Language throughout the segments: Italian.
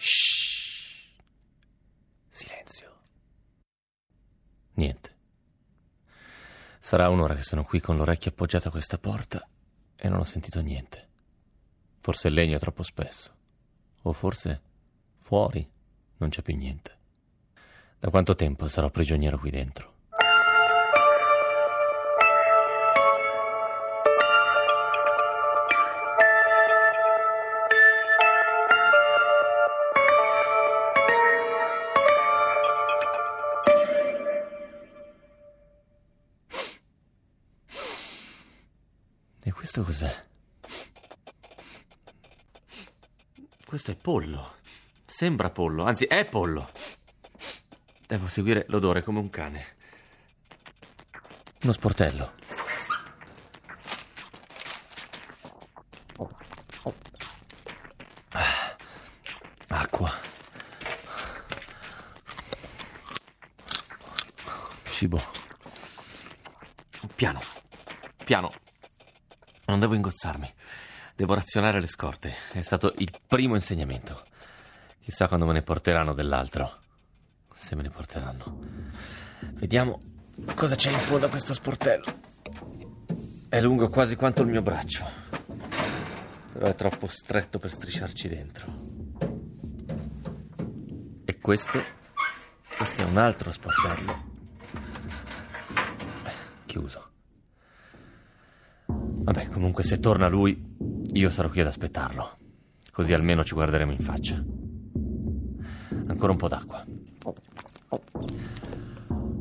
Shh. Silenzio. Niente. Sarà un'ora che sono qui con l'orecchio appoggiato a questa porta e non ho sentito niente. Forse il legno è troppo spesso. O forse fuori non c'è più niente. Da quanto tempo sarò prigioniero qui dentro? E questo cos'è? Questo è pollo. Sembra pollo, anzi è pollo. Devo seguire l'odore come un cane. Uno sportello. Ah, Acqua. Cibo. Piano. Piano. Non devo ingozzarmi. Devo razionare le scorte. È stato il primo insegnamento. Chissà quando me ne porteranno dell'altro. Se me ne porteranno. Vediamo cosa c'è in fondo a questo sportello. È lungo quasi quanto il mio braccio. Però è troppo stretto per strisciarci dentro. E questo? Questo è un altro sportello. Chiuso. Vabbè, comunque se torna lui, io sarò qui ad aspettarlo. Così almeno ci guarderemo in faccia. Ancora un po' d'acqua.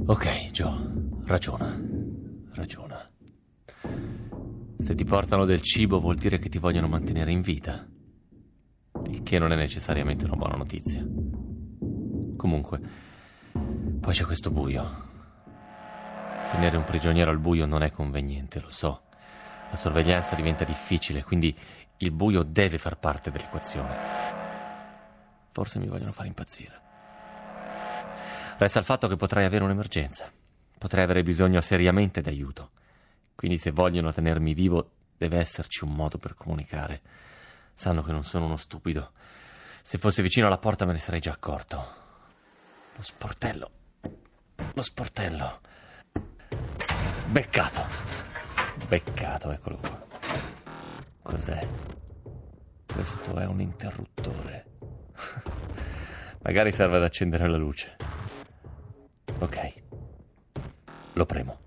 Ok, Joe, ragiona. Ragiona. Se ti portano del cibo vuol dire che ti vogliono mantenere in vita. Il che non è necessariamente una buona notizia. Comunque, poi c'è questo buio. Tenere un prigioniero al buio non è conveniente, lo so. La sorveglianza diventa difficile, quindi il buio deve far parte dell'equazione. Forse mi vogliono fare impazzire. Resta il fatto che potrei avere un'emergenza. Potrei avere bisogno seriamente di aiuto. Quindi se vogliono tenermi vivo deve esserci un modo per comunicare. Sanno che non sono uno stupido. Se fossi vicino alla porta me ne sarei già accorto. Lo sportello. Lo sportello. Beccato. Beccato, eccolo qua. Cos'è? Questo è un interruttore. Magari serve ad accendere la luce. Ok. Lo premo.